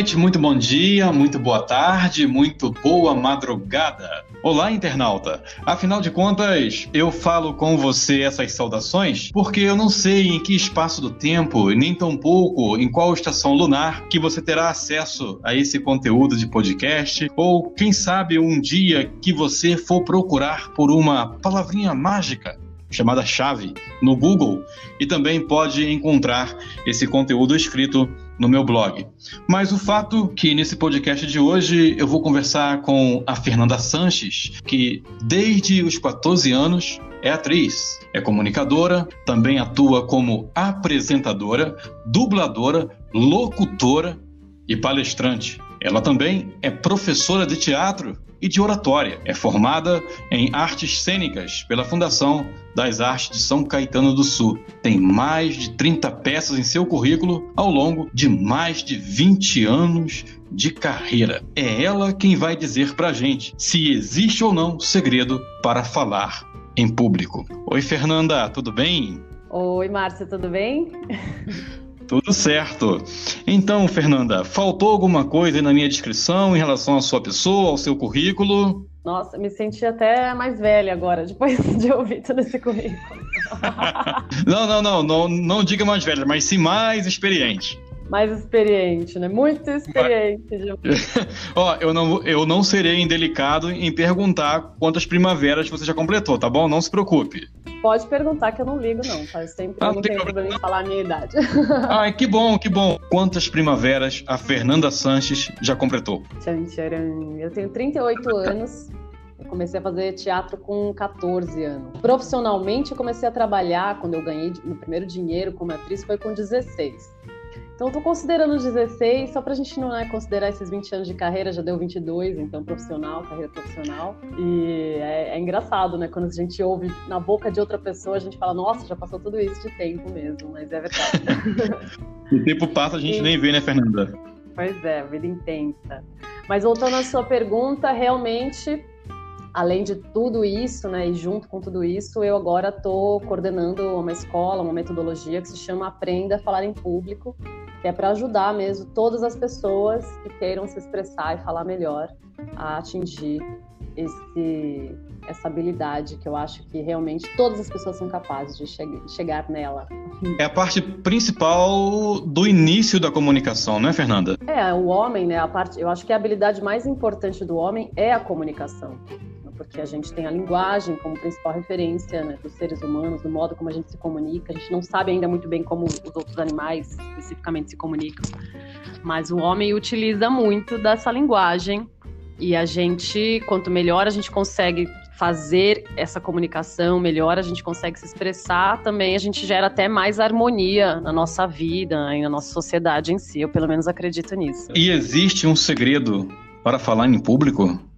Noite, muito bom dia, muito boa tarde, muito boa madrugada. Olá, internauta! Afinal de contas, eu falo com você essas saudações porque eu não sei em que espaço do tempo, nem tampouco em qual estação lunar que você terá acesso a esse conteúdo de podcast, ou quem sabe um dia que você for procurar por uma palavrinha mágica chamada chave no Google e também pode encontrar esse conteúdo escrito no meu blog. Mas o fato que nesse podcast de hoje eu vou conversar com a Fernanda Sanches, que desde os 14 anos é atriz, é comunicadora, também atua como apresentadora, dubladora, locutora e palestrante. Ela também é professora de teatro e de oratória. É formada em artes cênicas pela Fundação das Artes de São Caetano do Sul. Tem mais de 30 peças em seu currículo ao longo de mais de 20 anos de carreira. É ela quem vai dizer pra gente se existe ou não segredo para falar em público. Oi, Fernanda, tudo bem? Oi, Márcia, tudo bem? Tudo certo. Então, Fernanda, faltou alguma coisa na minha descrição em relação à sua pessoa, ao seu currículo? Nossa, me senti até mais velha agora, depois de ouvir todo esse currículo. não, não, não, não, não diga mais velha, mas sim mais experiente mais experiente, né? Muito experiente. Ó, eu não, eu não serei indelicado em perguntar quantas primaveras você já completou, tá bom? Não se preocupe. Pode perguntar que eu não ligo, não, tá? Eu sempre ah, não, tenho problema em falar a minha idade. Ai, que bom, que bom. Quantas primaveras a Fernanda Sanches já completou? Eu tenho 38 anos. Eu comecei a fazer teatro com 14 anos. Profissionalmente, eu comecei a trabalhar quando eu ganhei meu primeiro dinheiro como atriz foi com 16. Então, estou considerando os 16, só para a gente não é, considerar esses 20 anos de carreira, já deu 22, então profissional, carreira profissional. E é, é, engraçado, né? Quando a gente ouve na boca de outra pessoa, a gente fala, nossa, já passou tudo isso de tempo mesmo, mas é verdade. o tempo passa, a gente e... nem vê, né, Fernanda? Pois é, vida intensa. Mas voltando à sua pergunta, realmente além de tudo isso, né, e junto com tudo isso, eu agora estou coordenando uma escola, uma metodologia que se chama Aprenda a Falar em Público, que é para ajudar mesmo todas as pessoas que queiram se expressar e falar melhor a atingir esse, essa habilidade que eu acho que realmente todas as pessoas são capazes de che chegar nela. É a parte principal do início da comunicação, né, Fernanda? É, o homem, né, a parte, eu acho que a habilidade mais importante do homem é a comunicação porque a gente tem a linguagem como principal referência né, dos seres humanos, do modo como a gente se comunica. A gente não sabe ainda muito bem como os outros animais especificamente se comunicam, mas o homem utiliza muito dessa linguagem e a gente, quanto melhor a gente consegue fazer essa comunicação, melhor a gente consegue se expressar, também a gente gera até mais harmonia na nossa vida e na nossa sociedade em si. Eu pelo menos acredito nisso. E existe um segredo para falar em público?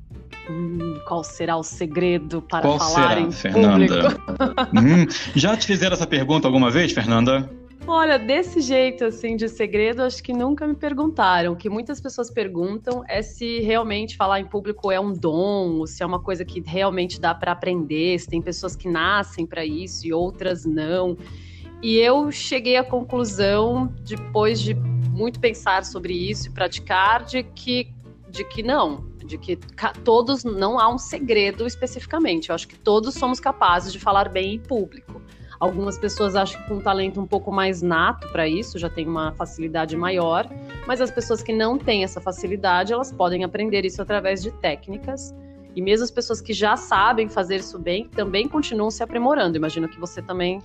Hum, qual será o segredo para qual falar será, em Fernanda? público? hum, já te fizeram essa pergunta alguma vez, Fernanda? Olha, desse jeito assim de segredo, acho que nunca me perguntaram. O que muitas pessoas perguntam é se realmente falar em público é um dom, ou se é uma coisa que realmente dá para aprender, se tem pessoas que nascem para isso e outras não. E eu cheguei à conclusão, depois de muito pensar sobre isso e praticar, de que, de que não, de que todos não há um segredo especificamente. Eu acho que todos somos capazes de falar bem em público. Algumas pessoas acham que com um talento um pouco mais nato para isso, já tem uma facilidade maior, mas as pessoas que não têm essa facilidade, elas podem aprender isso através de técnicas. E mesmo as pessoas que já sabem fazer isso bem, também continuam se aprimorando. Imagino que você também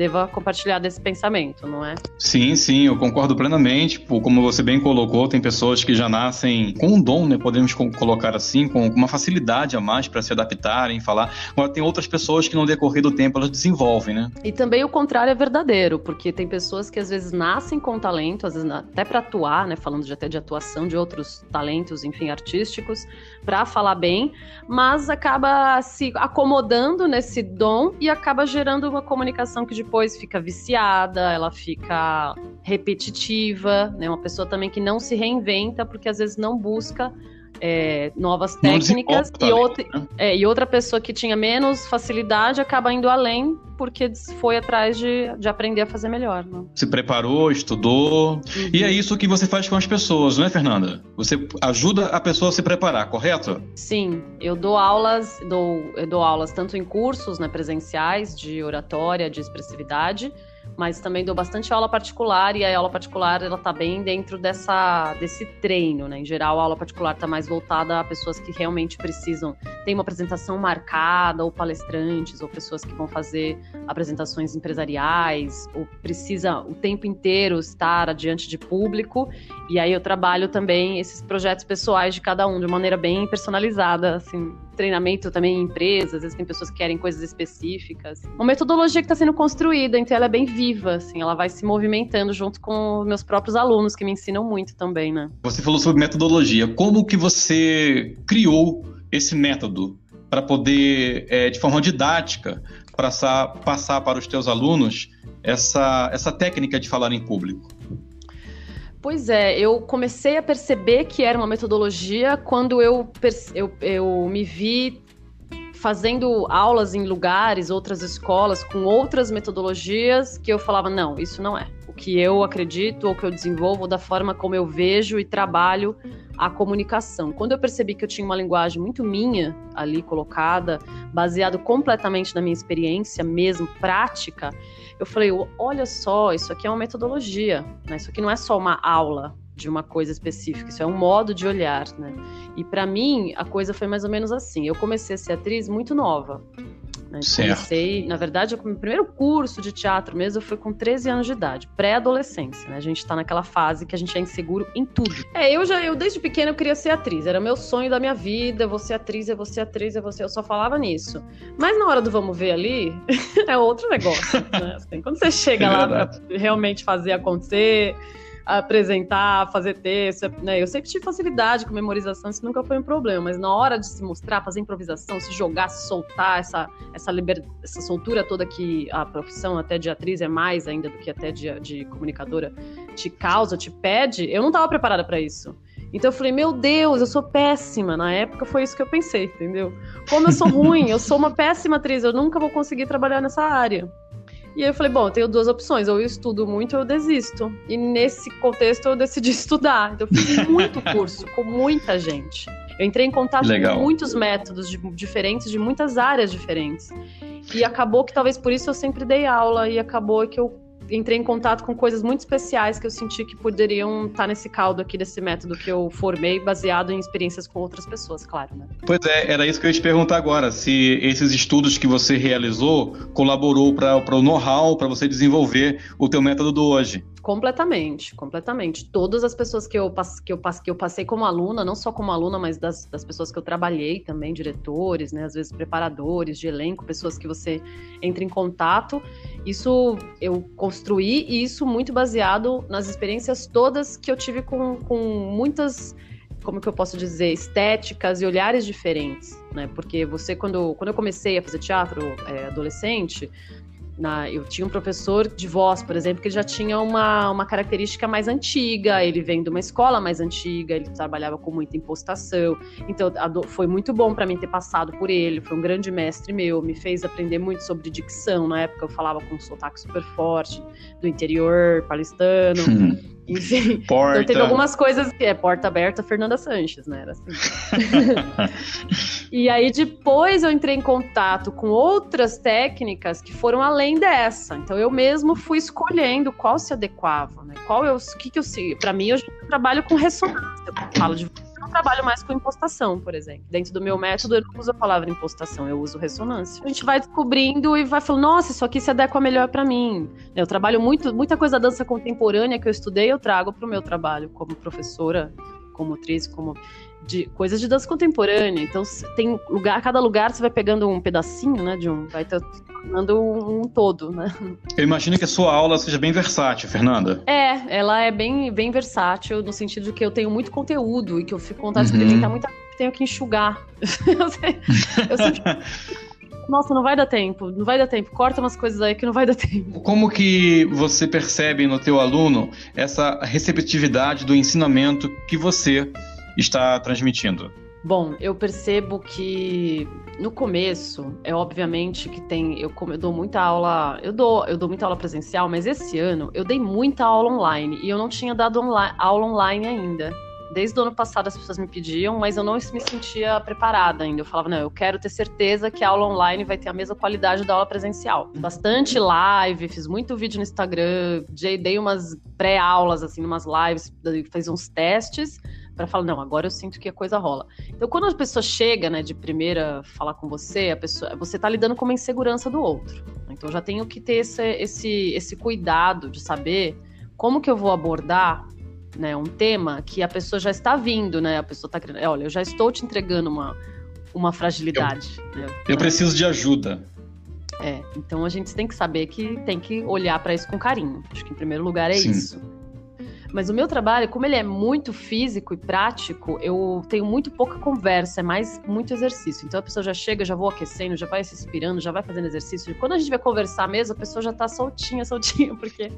deva compartilhar desse pensamento, não é? Sim, sim, eu concordo plenamente. Como você bem colocou, tem pessoas que já nascem com um dom, né? Podemos colocar assim, com uma facilidade a mais para se adaptarem, falar. Agora tem outras pessoas que no decorrer do tempo elas desenvolvem, né? E também o contrário é verdadeiro, porque tem pessoas que às vezes nascem com talento, às vezes até para atuar, né? Falando de, até de atuação de outros talentos, enfim, artísticos, para falar bem, mas acaba se acomodando nesse dom e acaba gerando uma comunicação que depois fica viciada, ela fica repetitiva, né? Uma pessoa também que não se reinventa porque às vezes não busca é, novas técnicas e, outra, né? é, e outra pessoa que tinha menos facilidade acaba indo além porque foi atrás de, de aprender a fazer melhor. Né? Se preparou, estudou. Uhum. E é isso que você faz com as pessoas, não é, Fernanda? Você ajuda a pessoa a se preparar, correto? Sim, eu dou aulas, dou, eu dou aulas tanto em cursos né, presenciais de oratória, de expressividade, mas também dou bastante aula particular e a aula particular ela tá bem dentro dessa desse treino, né? Em geral, a aula particular tá mais voltada a pessoas que realmente precisam ter uma apresentação marcada ou palestrantes ou pessoas que vão fazer apresentações empresariais ou precisa o tempo inteiro estar diante de público. E aí eu trabalho também esses projetos pessoais de cada um de maneira bem personalizada, assim, treinamento também em empresas, às vezes tem pessoas que querem coisas específicas. Uma metodologia que está sendo construída, então ela é bem viva, assim, ela vai se movimentando junto com meus próprios alunos, que me ensinam muito também, né? Você falou sobre metodologia. Como que você criou esse método para poder, é, de forma didática, passar, passar para os teus alunos essa, essa técnica de falar em público? Pois é, eu comecei a perceber que era uma metodologia quando eu, eu, eu me vi fazendo aulas em lugares, outras escolas, com outras metodologias, que eu falava, não, isso não é. O que eu acredito, ou que eu desenvolvo, da forma como eu vejo e trabalho a comunicação. Quando eu percebi que eu tinha uma linguagem muito minha ali colocada, baseado completamente na minha experiência mesmo, prática, eu falei, olha só, isso aqui é uma metodologia, né? Isso aqui não é só uma aula de uma coisa específica, isso é um modo de olhar, né? E para mim, a coisa foi mais ou menos assim. Eu comecei a ser atriz muito nova. Né? Comecei, na verdade, o meu primeiro curso de teatro mesmo foi com 13 anos de idade, pré-adolescência, né? A gente tá naquela fase que a gente é inseguro em tudo. É, eu já, eu desde pequena eu queria ser atriz, era meu sonho da minha vida, vou ser atriz, é você atriz, é você, eu só falava nisso. Mas na hora do vamos ver ali, é outro negócio, né? Assim, quando você chega é lá pra realmente fazer acontecer, apresentar, fazer texto, né? Eu sempre tive facilidade com memorização, isso nunca foi um problema, mas na hora de se mostrar, fazer improvisação, se jogar, se soltar, essa, essa, liber... essa soltura toda que a profissão até de atriz é mais ainda do que até de, de comunicadora te causa, te pede, eu não estava preparada para isso. Então eu falei, meu Deus, eu sou péssima. Na época foi isso que eu pensei, entendeu? Como eu sou ruim, eu sou uma péssima atriz, eu nunca vou conseguir trabalhar nessa área. E aí eu falei, bom, eu tenho duas opções, ou eu estudo muito ou eu desisto. E nesse contexto eu decidi estudar. Então eu fiz muito curso com muita gente. Eu entrei em contato Legal. com muitos métodos de, diferentes, de muitas áreas diferentes. E acabou que talvez por isso eu sempre dei aula e acabou que eu entrei em contato com coisas muito especiais que eu senti que poderiam estar nesse caldo aqui desse método que eu formei, baseado em experiências com outras pessoas, claro. Né? Pois é, era isso que eu ia te perguntar agora, se esses estudos que você realizou colaborou para o know-how, para você desenvolver o teu método do hoje. Completamente, completamente. Todas as pessoas que eu, que eu, que eu passei como aluna, não só como aluna, mas das, das pessoas que eu trabalhei também, diretores, né, às vezes preparadores de elenco, pessoas que você entra em contato, isso eu construí e isso muito baseado nas experiências todas que eu tive com, com muitas como que eu posso dizer, estéticas e olhares diferentes, né? Porque você, quando, quando eu comecei a fazer teatro é, adolescente, na, eu tinha um professor de voz, por exemplo, que já tinha uma, uma característica mais antiga, ele vem de uma escola mais antiga, ele trabalhava com muita impostação. Então, foi muito bom para mim ter passado por ele, foi um grande mestre meu, me fez aprender muito sobre dicção. Na época eu falava com um sotaque super forte, do interior paulistano. Hum. Enfim, porta. então teve algumas coisas que é porta aberta Fernanda Sanches, né? Era assim. e aí depois eu entrei em contato com outras técnicas que foram além dessa. Então eu mesmo fui escolhendo qual se adequava, né? Qual eu, o que que eu sei. Para mim eu trabalho com ressonância, eu falo de trabalho mais com impostação, por exemplo. Dentro do meu método, eu não uso a palavra impostação, eu uso ressonância. A gente vai descobrindo e vai falando, nossa, isso aqui se adequa melhor para mim. Eu trabalho muito, muita coisa da dança contemporânea que eu estudei, eu trago para o meu trabalho como professora, como atriz, como de coisas de dança contemporânea. Então tem lugar, cada lugar você vai pegando um pedacinho, né, de um, vai tornando um, um, todo, né? Eu imagino que a sua aula seja bem versátil, Fernanda. É, ela é bem, bem versátil no sentido de que eu tenho muito conteúdo e que eu fico com vontade uhum. de experimentar muita coisa, tenho que enxugar. eu sempre nossa, não vai dar tempo, não vai dar tempo, corta umas coisas aí que não vai dar tempo. Como que você percebe no teu aluno essa receptividade do ensinamento que você está transmitindo? Bom, eu percebo que no começo, é obviamente que tem. Eu, eu dou muita aula. Eu dou, eu dou muita aula presencial, mas esse ano eu dei muita aula online e eu não tinha dado online, aula online ainda. Desde o ano passado as pessoas me pediam, mas eu não me sentia preparada ainda. Eu falava, não, eu quero ter certeza que a aula online vai ter a mesma qualidade da aula presencial. Bastante live, fiz muito vídeo no Instagram, dei umas pré-aulas, assim, umas lives, fiz uns testes para falar, não, agora eu sinto que a coisa rola. Então, quando a pessoa chega, né, de primeira falar com você, a pessoa, você tá lidando com uma insegurança do outro. Então, já tenho que ter esse, esse, esse cuidado de saber como que eu vou abordar né, um tema que a pessoa já está vindo, né? A pessoa está querendo, olha, eu já estou te entregando uma, uma fragilidade. Eu, né? eu preciso de ajuda. É, então a gente tem que saber que tem que olhar para isso com carinho. Acho que em primeiro lugar é Sim. isso. Mas o meu trabalho, como ele é muito físico e prático, eu tenho muito pouca conversa, é mais muito exercício. Então a pessoa já chega, já vou aquecendo, já vai se inspirando, já vai fazendo exercício. E quando a gente vai conversar mesmo, a pessoa já tá soltinha, soltinha, porque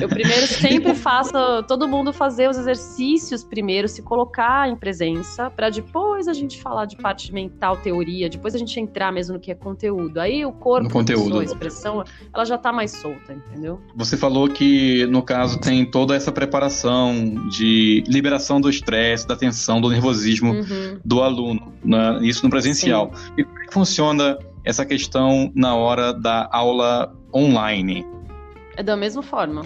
eu primeiro sempre faço todo mundo fazer os exercícios primeiro, se colocar em presença, para depois a gente falar de parte mental, teoria, depois a gente entrar mesmo no que é conteúdo. Aí o corpo, conteúdo. a expressão, ela já tá mais solta, entendeu? Você falou que no caso tem toda essa preparação preparação, de liberação do estresse, da tensão, do nervosismo uhum. do aluno, né? isso no presencial. Sim. E como é que funciona essa questão na hora da aula online? É da mesma forma.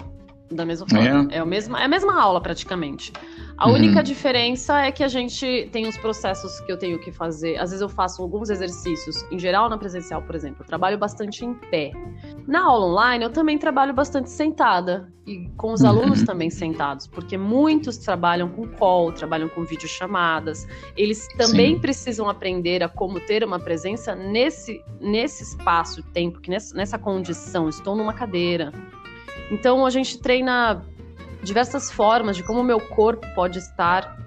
Da mesma forma. É, é, o mesmo, é a mesma aula, praticamente. A uhum. única diferença é que a gente tem os processos que eu tenho que fazer. Às vezes eu faço alguns exercícios, em geral na presencial, por exemplo, eu trabalho bastante em pé. Na aula online, eu também trabalho bastante sentada e com os uhum. alunos também sentados, porque muitos trabalham com call, trabalham com videochamadas. Eles também Sim. precisam aprender a como ter uma presença nesse, nesse espaço-tempo, que nessa, nessa condição. Estou numa cadeira. Então a gente treina diversas formas de como o meu corpo pode estar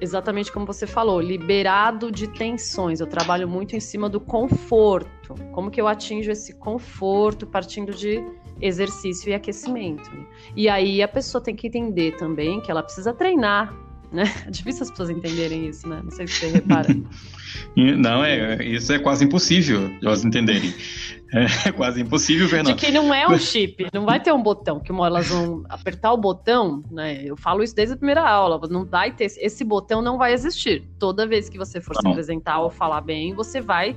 exatamente como você falou, liberado de tensões. Eu trabalho muito em cima do conforto. Como que eu atinjo esse conforto partindo de exercício e aquecimento. E aí a pessoa tem que entender também que ela precisa treinar né? É difícil as pessoas entenderem isso, né? Não sei se você repara. não, é, isso é quase impossível de elas entenderem. É quase impossível, Fernando. De que não é um chip, não vai ter um botão, que elas vão apertar o botão, né? Eu falo isso desde a primeira aula, não vai ter, esse botão não vai existir. Toda vez que você for não. se apresentar ou falar bem, você vai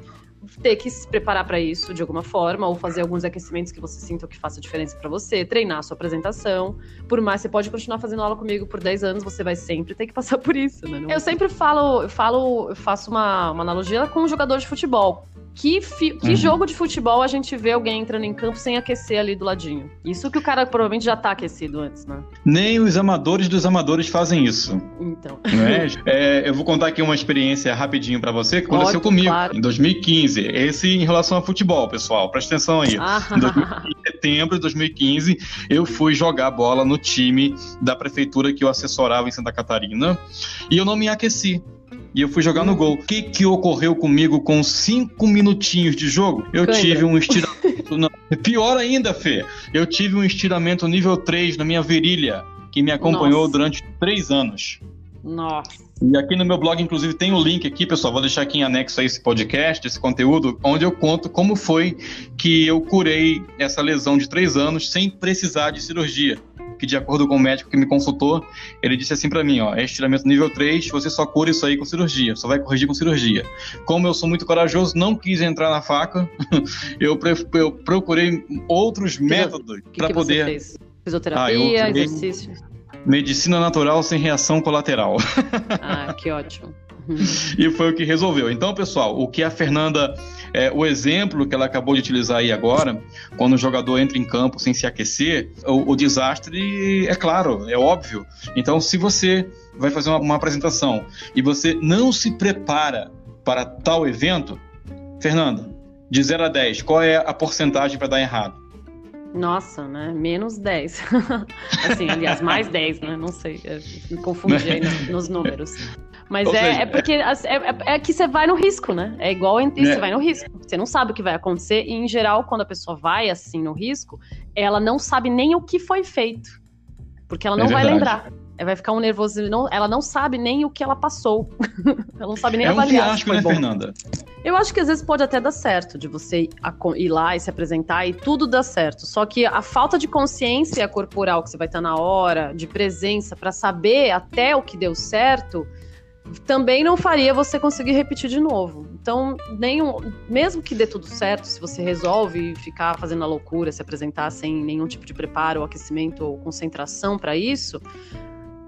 ter que se preparar para isso de alguma forma, ou fazer alguns aquecimentos que você sinta que faça diferença para você, treinar a sua apresentação. Por mais você pode continuar fazendo aula comigo por 10 anos, você vai sempre ter que passar por isso, né? Eu sempre falo, eu falo, eu faço uma, uma analogia com um jogador de futebol. Que, fi, que uhum. jogo de futebol a gente vê alguém entrando em campo sem aquecer ali do ladinho? Isso que o cara provavelmente já tá aquecido antes, né? Nem os amadores dos amadores fazem isso. Então. É? é, eu vou contar aqui uma experiência rapidinho para você que aconteceu comigo claro. em 2015. Esse em relação ao futebol, pessoal. Presta atenção aí. Ah. Em 2015, setembro de 2015, eu fui jogar bola no time da prefeitura que eu assessorava em Santa Catarina e eu não me aqueci e eu fui jogar no gol. O que, que ocorreu comigo com cinco minutinhos de jogo? Eu tive um estiramento. não, pior ainda, Fê. Eu tive um estiramento nível 3 na minha virilha, que me acompanhou Nossa. durante três anos. Nossa. E aqui no meu blog, inclusive, tem o um link aqui, pessoal. Vou deixar aqui em anexo a esse podcast, esse conteúdo, onde eu conto como foi que eu curei essa lesão de três anos sem precisar de cirurgia que de acordo com o médico que me consultou, ele disse assim para mim, ó, é estiramento nível 3, você só cura isso aí com cirurgia, só vai corrigir com cirurgia. Como eu sou muito corajoso, não quis entrar na faca, eu, eu procurei outros que métodos para poder... Fez? Fisioterapia, ah, exercícios? Medicina natural sem reação colateral. Ah, que ótimo. E foi o que resolveu. Então, pessoal, o que a Fernanda, é, o exemplo que ela acabou de utilizar aí agora, quando o jogador entra em campo sem se aquecer, o, o desastre é claro, é óbvio. Então, se você vai fazer uma, uma apresentação e você não se prepara para tal evento, Fernanda, de 0 a 10, qual é a porcentagem para dar errado? Nossa, né? Menos 10. assim, aliás, mais 10, né? Não sei. Me confundi aí nos, nos números. Mas é, seja, é, porque é, é, é, que você vai no risco, né? É igual entre você é. vai no risco. Você não sabe o que vai acontecer. E, em geral, quando a pessoa vai assim no risco, ela não sabe nem o que foi feito. Porque ela é não vai lembrar. vai ficar um nervoso. Não, ela não sabe nem o que ela passou. ela não sabe nem é avaliar. É um fiasco, né, bom. Fernanda? Eu acho que às vezes pode até dar certo de você ir lá e se apresentar e tudo dá certo. Só que a falta de consciência corporal que você vai estar na hora, de presença, para saber até o que deu certo, também não faria você conseguir repetir de novo. Então, nenhum, mesmo que dê tudo certo, se você resolve ficar fazendo a loucura, se apresentar sem nenhum tipo de preparo, aquecimento ou concentração para isso,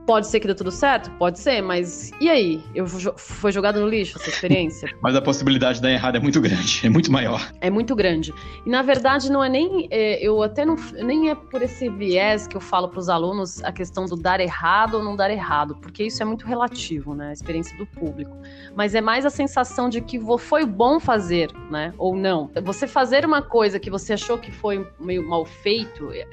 Pode ser que dê tudo certo? Pode ser, mas e aí? Eu foi jogado no lixo essa experiência? mas a possibilidade de dar errado é muito grande, é muito maior. É muito grande. E na verdade não é nem é, eu até não nem é por esse viés que eu falo para os alunos a questão do dar errado ou não dar errado, porque isso é muito relativo, né? A experiência do público. Mas é mais a sensação de que foi bom fazer, né? Ou não. Você fazer uma coisa que você achou que foi meio mal feito, é,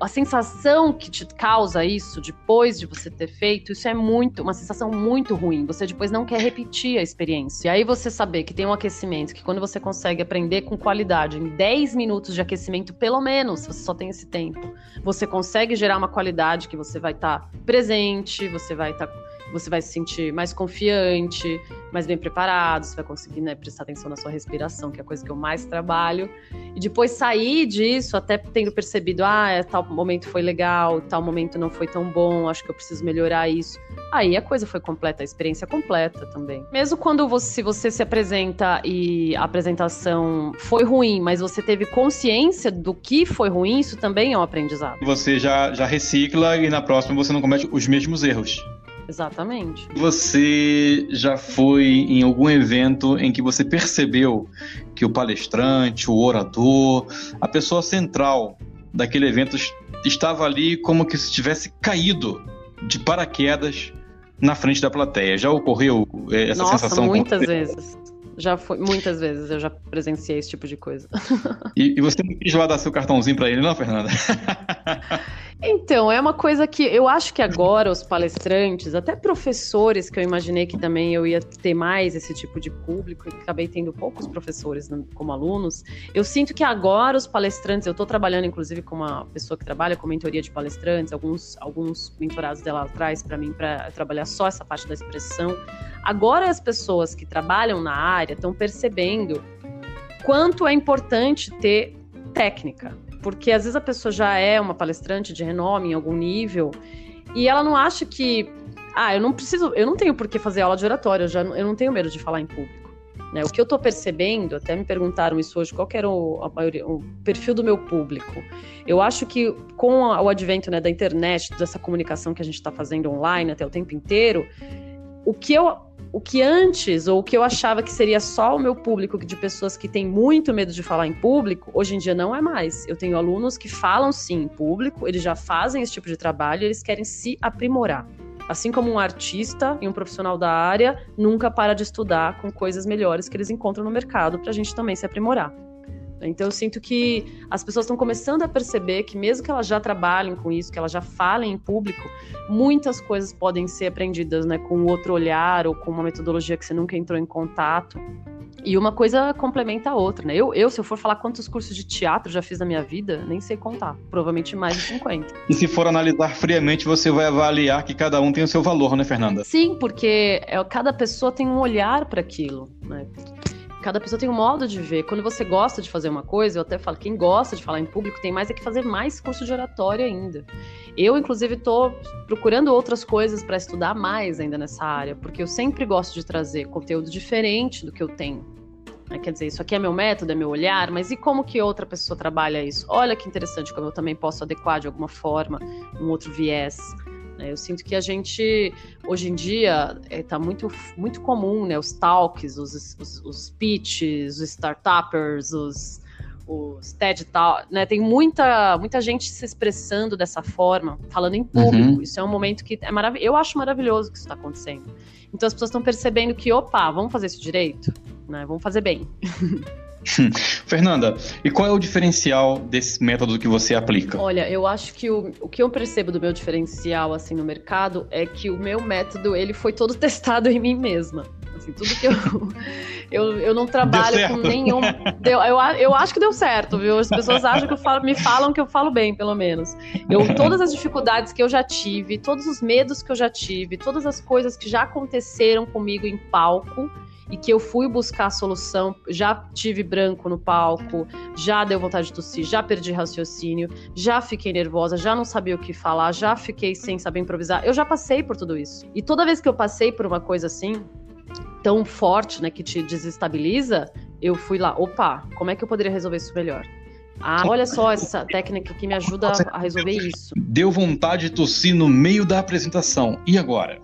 a sensação que te causa isso depois de você ter feito, isso é muito, uma sensação muito ruim. Você depois não quer repetir a experiência. E aí você saber que tem um aquecimento, que quando você consegue aprender com qualidade, em 10 minutos de aquecimento, pelo menos, você só tem esse tempo, você consegue gerar uma qualidade que você vai estar tá presente, você vai estar. Tá você vai se sentir mais confiante, mais bem preparado, você vai conseguir né, prestar atenção na sua respiração, que é a coisa que eu mais trabalho. E depois sair disso, até tendo percebido, ah, é, tal momento foi legal, tal momento não foi tão bom, acho que eu preciso melhorar isso. Aí a coisa foi completa, a experiência completa também. Mesmo quando você, se você se apresenta e a apresentação foi ruim, mas você teve consciência do que foi ruim, isso também é um aprendizado. Você já, já recicla e na próxima você não comete os mesmos erros. Exatamente. Você já foi em algum evento em que você percebeu que o palestrante, o orador, a pessoa central daquele evento estava ali como que se tivesse caído de paraquedas na frente da plateia? Já ocorreu eh, essa Nossa, sensação? Muitas vezes. Já foi, muitas vezes eu já presenciei esse tipo de coisa. E, e você não quis lá dar seu cartãozinho para ele, não, Fernanda? Então, é uma coisa que eu acho que agora os palestrantes, até professores, que eu imaginei que também eu ia ter mais esse tipo de público, e acabei tendo poucos professores como alunos, eu sinto que agora os palestrantes, eu estou trabalhando inclusive com uma pessoa que trabalha com mentoria de palestrantes, alguns, alguns mentorados dela atrás para mim, para trabalhar só essa parte da expressão. Agora as pessoas que trabalham na área estão percebendo quanto é importante ter técnica, porque às vezes a pessoa já é uma palestrante de renome em algum nível e ela não acha que, ah, eu não preciso, eu não tenho por que fazer aula de oratória, eu, já, eu não tenho medo de falar em público. Né? O que eu estou percebendo, até me perguntaram isso hoje, qual era o, maioria, o perfil do meu público. Eu acho que com o advento né, da internet, dessa comunicação que a gente está fazendo online até o tempo inteiro, o que eu o que antes, ou o que eu achava que seria só o meu público de pessoas que têm muito medo de falar em público, hoje em dia não é mais. Eu tenho alunos que falam sim em público, eles já fazem esse tipo de trabalho, eles querem se aprimorar. Assim como um artista e um profissional da área nunca para de estudar com coisas melhores que eles encontram no mercado para a gente também se aprimorar. Então eu sinto que as pessoas estão começando a perceber que mesmo que elas já trabalhem com isso, que elas já falem em público, muitas coisas podem ser aprendidas, né, com outro olhar ou com uma metodologia que você nunca entrou em contato. E uma coisa complementa a outra, né? Eu, eu, se eu for falar quantos cursos de teatro já fiz na minha vida, nem sei contar. Provavelmente mais de 50. E se for analisar friamente, você vai avaliar que cada um tem o seu valor, né, Fernanda? Sim, porque é, cada pessoa tem um olhar para aquilo, né? Cada pessoa tem um modo de ver. Quando você gosta de fazer uma coisa, eu até falo, quem gosta de falar em público tem mais é que fazer mais curso de oratória ainda. Eu, inclusive, estou procurando outras coisas para estudar mais ainda nessa área, porque eu sempre gosto de trazer conteúdo diferente do que eu tenho. Né? Quer dizer, isso aqui é meu método, é meu olhar, mas e como que outra pessoa trabalha isso? Olha que interessante como eu também posso adequar de alguma forma um outro viés. Né? Eu sinto que a gente, hoje em dia, está é, tá muito, muito comum, né? Os talks, os, os, os pitches, os startuppers, os, os TED Talk, né? Tem muita, muita gente se expressando dessa forma, falando em público. Uhum. Isso é um momento que é maravilhoso. Eu acho maravilhoso que isso está acontecendo. Então as pessoas estão percebendo que, opa, vamos fazer isso direito, né? Vamos fazer bem. Fernanda, e qual é o diferencial desse método que você aplica? Olha, eu acho que o, o que eu percebo do meu diferencial assim no mercado é que o meu método ele foi todo testado em mim mesma. Assim, tudo que eu, eu, eu não trabalho com nenhum. Deu, eu, eu acho que deu certo, viu? As pessoas acham que eu falo, me falam que eu falo bem, pelo menos. Eu, todas as dificuldades que eu já tive, todos os medos que eu já tive, todas as coisas que já aconteceram comigo em palco e que eu fui buscar a solução, já tive branco no palco, já deu vontade de tossir, já perdi raciocínio, já fiquei nervosa, já não sabia o que falar, já fiquei sem saber improvisar. Eu já passei por tudo isso. E toda vez que eu passei por uma coisa assim, tão forte, né, que te desestabiliza, eu fui lá, opa, como é que eu poderia resolver isso melhor? Ah, olha só essa técnica que me ajuda a resolver isso. Deu vontade de tossir no meio da apresentação. E agora?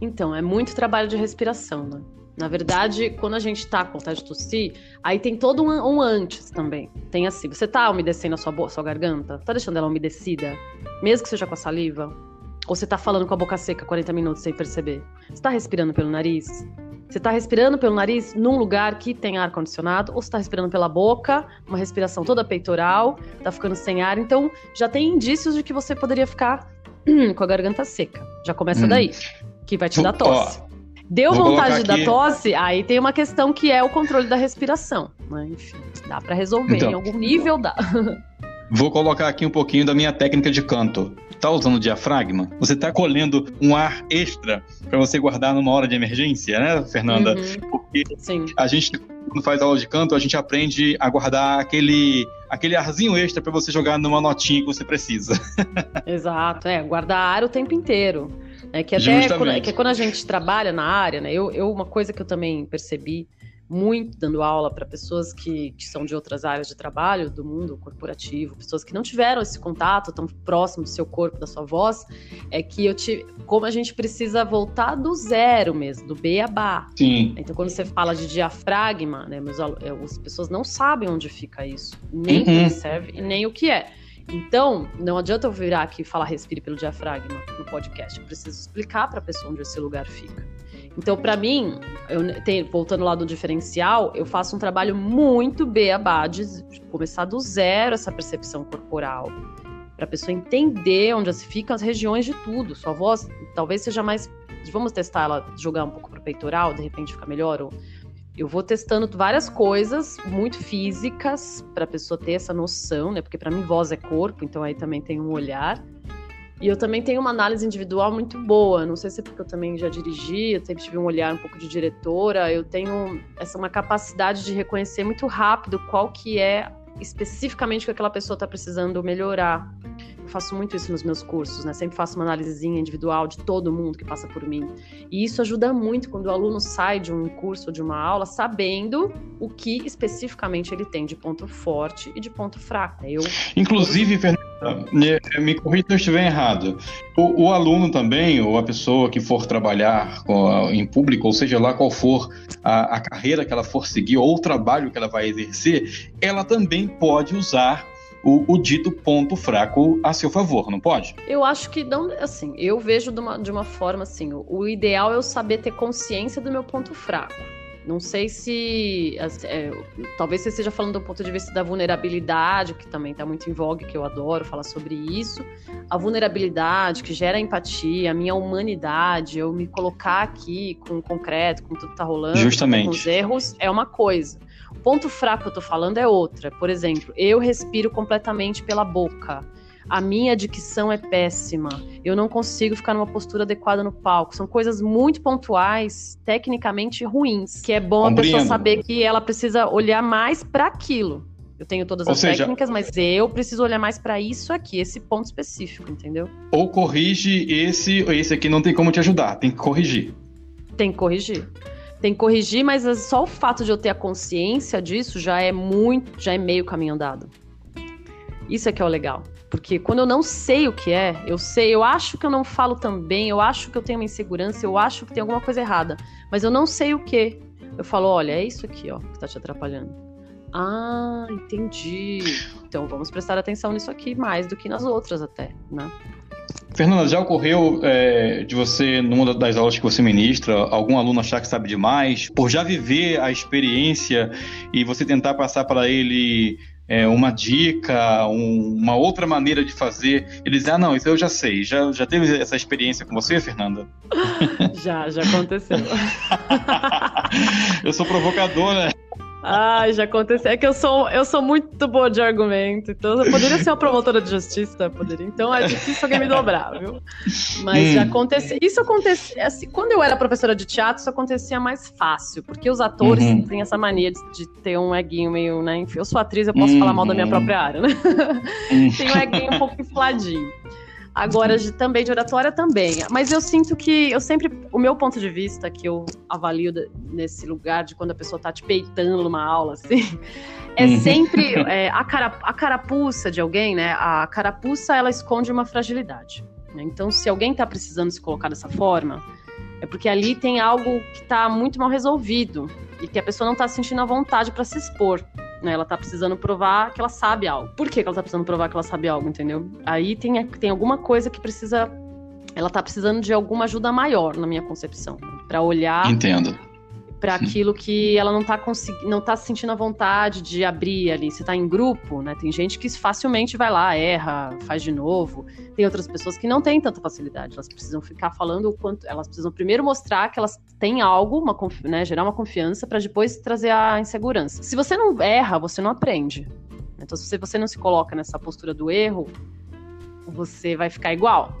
Então, é muito trabalho de respiração, né? Na verdade, quando a gente tá com vontade de tossir, aí tem todo um, um, antes também. Tem assim, você tá umedecendo a sua, sua garganta? Tá deixando ela umedecida? Mesmo que seja com a saliva? Ou você tá falando com a boca seca 40 minutos sem perceber? Você tá respirando pelo nariz? Você tá respirando pelo nariz num lugar que tem ar condicionado? Ou você tá respirando pela boca, uma respiração toda peitoral, tá ficando sem ar? Então, já tem indícios de que você poderia ficar com a garganta seca. Já começa hum. daí, que vai te dar tosse. Ó, Deu Vou vontade de dar tosse, aí tem uma questão que é o controle da respiração. Né? Enfim, dá para resolver. Então, em algum nível dá. Vou colocar aqui um pouquinho da minha técnica de canto. Tá usando diafragma? Você tá colhendo um ar extra para você guardar numa hora de emergência, né, Fernanda? Uhum. Porque Sim. a gente quando faz aula de canto, a gente aprende a guardar aquele aquele arzinho extra para você jogar numa notinha que você precisa. Exato, é, guardar ar o tempo inteiro. É que até quando, é que quando a gente trabalha na área, né? Eu, eu, uma coisa que eu também percebi muito dando aula para pessoas que, que são de outras áreas de trabalho, do mundo corporativo, pessoas que não tiveram esse contato tão próximo do seu corpo, da sua voz, é que eu tive. Como a gente precisa voltar do zero mesmo, do beabá. Sim. Então, quando você fala de diafragma, né, meus, é, as pessoas não sabem onde fica isso, nem uhum. que serve e nem o que é. Então, não adianta eu virar aqui e falar respire pelo diafragma no podcast. Eu preciso explicar para a pessoa onde esse lugar fica. Então, para mim, eu tenho, voltando lá do diferencial, eu faço um trabalho muito beabá de começar do zero essa percepção corporal. Para a pessoa entender onde ficam as regiões de tudo. Sua voz talvez seja mais. Vamos testar ela, jogar um pouco para peitoral, de repente fica melhor. Ou eu vou testando várias coisas muito físicas para a pessoa ter essa noção, né? Porque para mim voz é corpo, então aí também tem um olhar. E eu também tenho uma análise individual muito boa. Não sei se é porque eu também já dirigi, eu sempre tive um olhar um pouco de diretora. Eu tenho essa uma capacidade de reconhecer muito rápido qual que é especificamente o que aquela pessoa está precisando melhorar. Faço muito isso nos meus cursos, né? Sempre faço uma análisezinha individual de todo mundo que passa por mim. E isso ajuda muito quando o aluno sai de um curso ou de uma aula sabendo o que especificamente ele tem de ponto forte e de ponto fraco. Eu, Inclusive, Fernanda, me corrija se eu estiver errado. O, o, aluno também, ou a pessoa que for trabalhar com, em público, ou seja lá qual for a, a carreira que ela for seguir ou o trabalho que ela vai exercer, ela também pode usar o, o, dito ponto fraco a seu favor, não pode? Eu acho que não, assim, eu vejo de uma, de uma forma assim, o, o ideal é eu saber ter consciência do meu ponto fraco. Não sei se. É, talvez você esteja falando do ponto de vista da vulnerabilidade, que também está muito em vogue, que eu adoro falar sobre isso. A vulnerabilidade que gera empatia, a minha humanidade, eu me colocar aqui com o concreto, com tudo que está rolando, Justamente. com os erros, é uma coisa. O ponto fraco que eu tô falando é outra. Por exemplo, eu respiro completamente pela boca. A minha dicção é péssima. Eu não consigo ficar numa postura adequada no palco. São coisas muito pontuais, tecnicamente ruins, que é bom Compreendo. a pessoa saber que ela precisa olhar mais para aquilo. Eu tenho todas ou as seja, técnicas, mas eu preciso olhar mais para isso aqui, esse ponto específico, entendeu? Ou corrige esse, esse aqui não tem como te ajudar, tem que corrigir. Tem que corrigir tem que corrigir, mas só o fato de eu ter a consciência disso já é muito, já é meio caminho andado. Isso é que é o legal. Porque quando eu não sei o que é, eu sei, eu acho que eu não falo tão bem, eu acho que eu tenho uma insegurança, eu acho que tem alguma coisa errada, mas eu não sei o que. Eu falo, olha, é isso aqui, ó, que tá te atrapalhando. Ah, entendi. Então vamos prestar atenção nisso aqui mais do que nas outras até, né? Fernanda, já ocorreu é, de você, numa das aulas que você ministra, algum aluno achar que sabe demais, por já viver a experiência e você tentar passar para ele é, uma dica, um, uma outra maneira de fazer, eles dizem, ah, não, isso eu já sei. Já, já teve essa experiência com você, Fernanda? Já, já aconteceu. eu sou provocador, né? Ai, já aconteceu. É que eu sou, eu sou muito boa de argumento. Então eu poderia ser uma promotora de justiça, poderia. Então é difícil alguém me dobrar, viu? Mas hum. já aconteceu. Isso acontecia. Assim, quando eu era professora de teatro, isso acontecia mais fácil. Porque os atores uhum. têm essa mania de, de, ter um eguinho meio, né? Enfim, eu sou atriz, eu posso uhum. falar mal da minha uhum. própria área, né? Uhum. Tem um eguinho um pouco infladinho. Agora, de, também de oratória, também. Mas eu sinto que eu sempre. O meu ponto de vista, que eu avalio nesse lugar de quando a pessoa tá te peitando numa aula, assim, é uhum. sempre é, a, cara, a carapuça de alguém, né? A carapuça, ela esconde uma fragilidade. Né? Então, se alguém tá precisando se colocar dessa forma, é porque ali tem algo que tá muito mal resolvido e que a pessoa não tá sentindo a vontade para se expor. Né? Ela tá precisando provar que ela sabe algo. Por que, ela tá precisando provar que ela sabe algo, entendeu? Aí tem, tem alguma coisa que precisa. Ela tá precisando de alguma ajuda maior, na minha concepção. para olhar. Entendo para aquilo que ela não está conseguindo, não tá sentindo a vontade de abrir ali. Você está em grupo, né? Tem gente que facilmente vai lá, erra, faz de novo. Tem outras pessoas que não têm tanta facilidade. Elas precisam ficar falando o quanto, elas precisam primeiro mostrar que elas têm algo, uma, né, gerar uma confiança para depois trazer a insegurança. Se você não erra, você não aprende. Então, se você não se coloca nessa postura do erro, você vai ficar igual.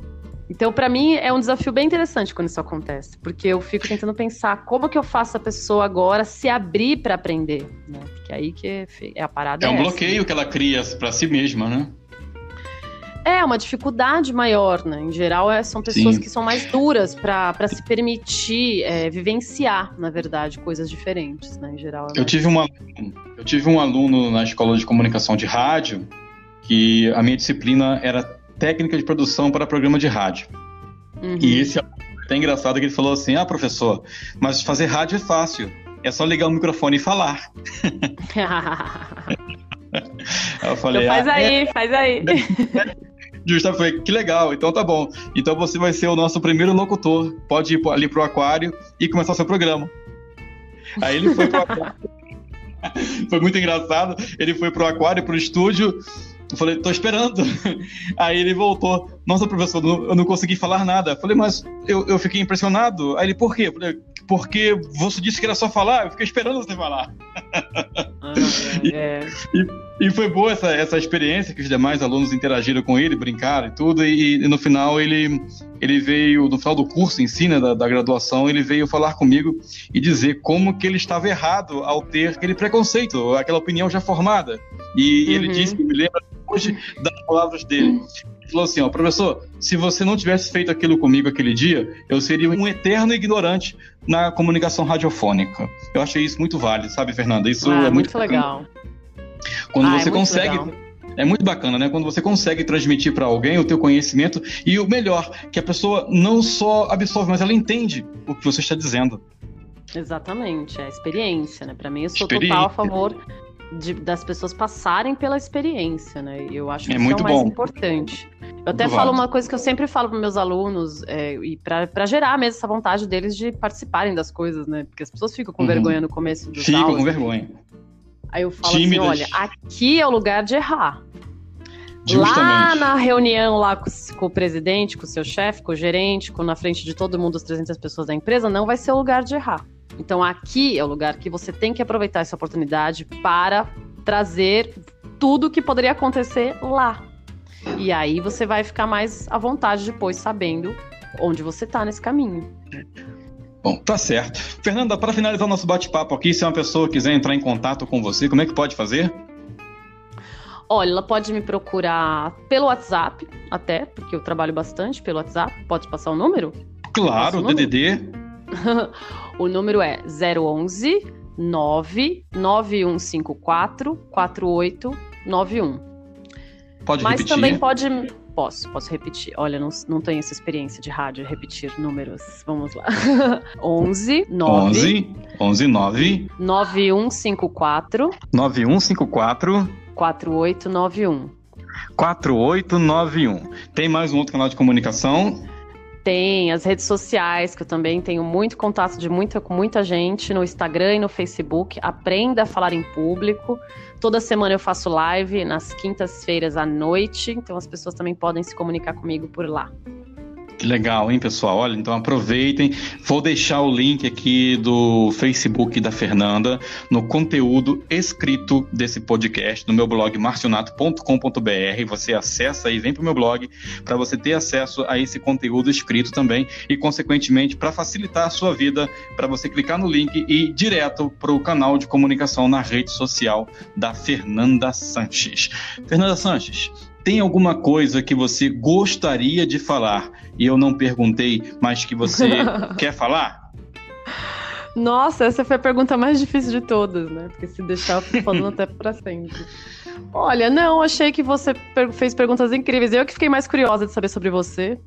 Então, para mim, é um desafio bem interessante quando isso acontece, porque eu fico tentando pensar como que eu faço a pessoa agora se abrir para aprender, né? Porque aí que é, é a parada. É um essa. bloqueio que ela cria para si mesma, né? É, uma dificuldade maior, né? Em geral, é, são pessoas Sim. que são mais duras para se permitir é, vivenciar, na verdade, coisas diferentes, né? Em geral. É eu, tive uma, eu tive um aluno na escola de comunicação de rádio que a minha disciplina era técnica de produção para programa de rádio. Uhum. E esse é até engraçado que ele falou assim: ah, professor, mas fazer rádio é fácil. É só ligar o microfone e falar. eu falei, então faz ah, aí, é... faz aí. Justo, eu falei, que legal, então tá bom. Então você vai ser o nosso primeiro locutor. Pode ir ali pro aquário e começar seu programa. Aí ele foi pro aquário. foi muito engraçado. Ele foi pro aquário, pro estúdio, eu falei, tô esperando. Aí ele voltou. Nossa, professor, eu não consegui falar nada. Falei, mas eu, eu fiquei impressionado. Aí ele, por quê? Falei, porque você disse que era só falar, eu fiquei esperando você falar. Ah, é. e, e, foi boa essa, essa experiência que os demais alunos interagiram com ele, brincaram e tudo. E, e no final ele, ele veio, no final do curso em si, né, da, da, graduação, ele veio falar comigo e dizer como que ele estava errado ao ter aquele preconceito, aquela opinião já formada. E uhum. ele disse, me lembra hoje das palavras dele. Ele falou assim, ó, professor, se você não tivesse feito aquilo comigo aquele dia, eu seria um eterno ignorante na comunicação radiofônica. Eu achei isso muito válido, sabe, Fernanda? Isso ah, é muito, muito legal. Quando ah, é você é consegue legal. É muito bacana, né? Quando você consegue transmitir para alguém o teu conhecimento e o melhor, que a pessoa não só absorve, mas ela entende o que você está dizendo. Exatamente, é a experiência, né? Para mim, eu sou total a favor de, das pessoas passarem pela experiência, né? Eu acho que é isso muito é o mais bom. importante. Eu até muito falo uma coisa que eu sempre falo para meus alunos, é, e para gerar mesmo essa vontade deles de participarem das coisas, né? Porque as pessoas ficam com uhum. vergonha no começo do Ficam aulas, com vergonha. Aí eu falo assim, Tímidas. assim, olha, aqui é o lugar de errar. Justamente. Lá na reunião lá com, com, o presidente, com o seu chefe, com o gerente, com, na frente de todo mundo, as 300 pessoas da empresa, não vai ser o lugar de errar. Então aqui é o lugar que você tem que aproveitar essa oportunidade para trazer tudo que poderia acontecer lá. E aí você vai ficar mais à vontade depois, sabendo onde você está nesse caminho. Bom, tá certo. Fernanda, para finalizar o nosso bate-papo aqui, se uma pessoa quiser entrar em contato com você, como é que pode fazer? Olha, ela pode me procurar pelo WhatsApp, até, porque eu trabalho bastante pelo WhatsApp. Pode passar o número? Claro, o DDD. o número é 011 99154 4891. Pode Mas repetir? também pode. Posso, posso repetir. Olha, não, não tenho essa experiência de rádio, repetir números. Vamos lá. 11 9 11 11 9 9154 9154 4891. 4891. Tem mais um outro canal de comunicação? Tem as redes sociais, que eu também tenho muito contato de muita, com muita gente no Instagram e no Facebook. Aprenda a falar em público. Toda semana eu faço live nas quintas-feiras à noite, então as pessoas também podem se comunicar comigo por lá. Que legal, hein, pessoal? Olha, então aproveitem. Vou deixar o link aqui do Facebook da Fernanda no conteúdo escrito desse podcast no meu blog marcionato.com.br. Você acessa aí, vem para o meu blog para você ter acesso a esse conteúdo escrito também e, consequentemente, para facilitar a sua vida, para você clicar no link e ir direto para o canal de comunicação na rede social da Fernanda Sanches. Fernanda Sanches, tem alguma coisa que você gostaria de falar e eu não perguntei, mas que você quer falar? Nossa, essa foi a pergunta mais difícil de todas, né? Porque se deixar, eu fico falando até pra sempre. Olha, não, achei que você fez perguntas incríveis. Eu que fiquei mais curiosa de saber sobre você.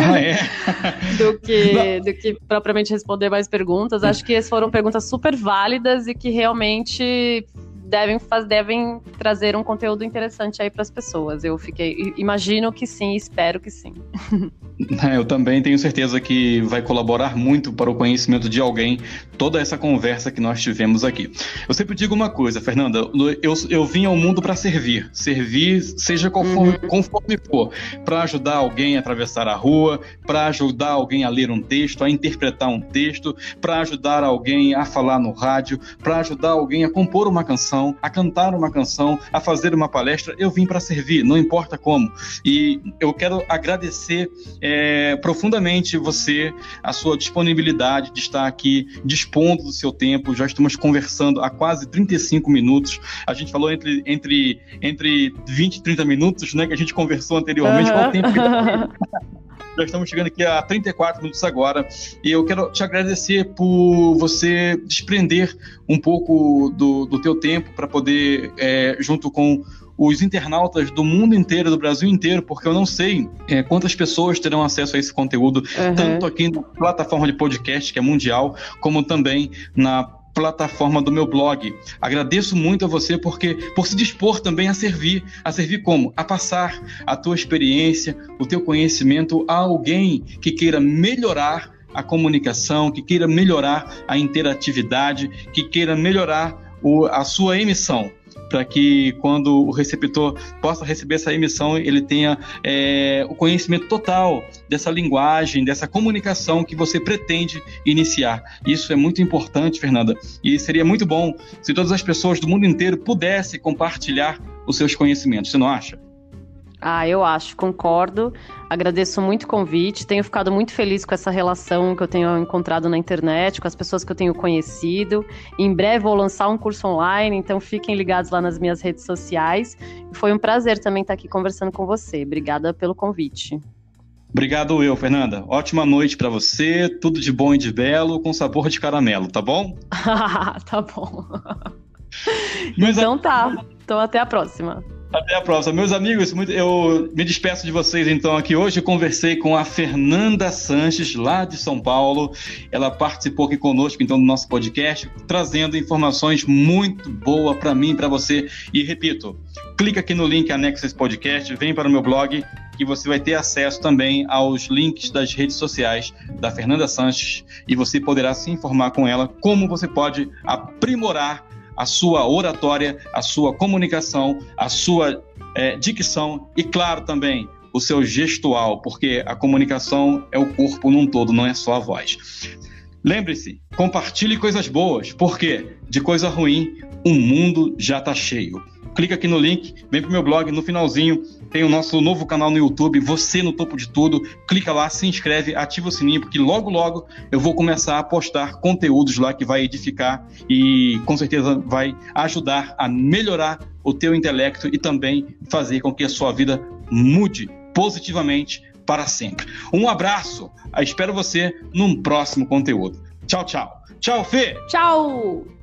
Ah, é? do, que, do que propriamente responder mais perguntas. Acho que essas foram perguntas super válidas e que realmente devem, faz, devem trazer um conteúdo interessante aí para as pessoas. Eu fiquei, imagino que sim, espero que sim. É, eu também tenho certeza que vai colaborar muito para o conhecimento de alguém toda essa conversa que nós tivemos aqui. Eu sempre digo uma coisa, Fernanda, eu, eu vim ao mundo para servir, servir seja conforme, uhum. conforme for, para ajudar alguém a atravessar a rua, para ajudar alguém a ler um texto, a interpretar um texto, para ajudar alguém a falar no rádio, para ajudar alguém a compor uma canção, a cantar uma canção, a fazer uma palestra. Eu vim para servir, não importa como. E eu quero agradecer é, profundamente você, a sua disponibilidade de estar aqui dispondo do seu tempo. Já estamos conversando há quase 35 minutos. A gente falou entre, entre, entre 20 e 30 minutos, né? Que a gente conversou anteriormente. Uhum. Qual o tempo que Já estamos chegando aqui a 34 minutos agora. E eu quero te agradecer por você desprender um pouco do, do teu tempo para poder, é, junto com os internautas do mundo inteiro, do Brasil inteiro, porque eu não sei é, quantas pessoas terão acesso a esse conteúdo, uhum. tanto aqui na plataforma de podcast, que é mundial, como também na plataforma do meu blog. Agradeço muito a você porque por se dispor também a servir, a servir como? A passar a tua experiência, o teu conhecimento a alguém que queira melhorar a comunicação, que queira melhorar a interatividade, que queira melhorar o, a sua emissão para que quando o receptor possa receber essa emissão, ele tenha é, o conhecimento total dessa linguagem, dessa comunicação que você pretende iniciar. Isso é muito importante, Fernanda, e seria muito bom se todas as pessoas do mundo inteiro pudessem compartilhar os seus conhecimentos. Você não acha? Ah, eu acho, concordo. Agradeço muito o convite. Tenho ficado muito feliz com essa relação que eu tenho encontrado na internet, com as pessoas que eu tenho conhecido. Em breve vou lançar um curso online, então fiquem ligados lá nas minhas redes sociais. Foi um prazer também estar aqui conversando com você. Obrigada pelo convite. Obrigado eu, Fernanda. Ótima noite para você. Tudo de bom e de belo, com sabor de caramelo, tá bom? tá bom. então tá. Então até a próxima. Até a próxima. Meus amigos, eu me despeço de vocês então aqui hoje. Eu conversei com a Fernanda Sanches, lá de São Paulo. Ela participou aqui conosco então do nosso podcast, trazendo informações muito boas para mim e para você. E repito, clica aqui no link anexo esse podcast, vem para o meu blog que você vai ter acesso também aos links das redes sociais da Fernanda Sanches e você poderá se informar com ela como você pode aprimorar a sua oratória, a sua comunicação, a sua é, dicção e, claro, também o seu gestual, porque a comunicação é o corpo num todo, não é só a voz. Lembre-se, compartilhe coisas boas, porque de coisa ruim o mundo já está cheio clica aqui no link, vem pro meu blog, no finalzinho tem o nosso novo canal no YouTube, Você no Topo de Tudo. Clica lá, se inscreve, ativa o sininho, porque logo, logo eu vou começar a postar conteúdos lá que vai edificar e com certeza vai ajudar a melhorar o teu intelecto e também fazer com que a sua vida mude positivamente para sempre. Um abraço, espero você num próximo conteúdo. Tchau, tchau. Tchau, Fê! Tchau!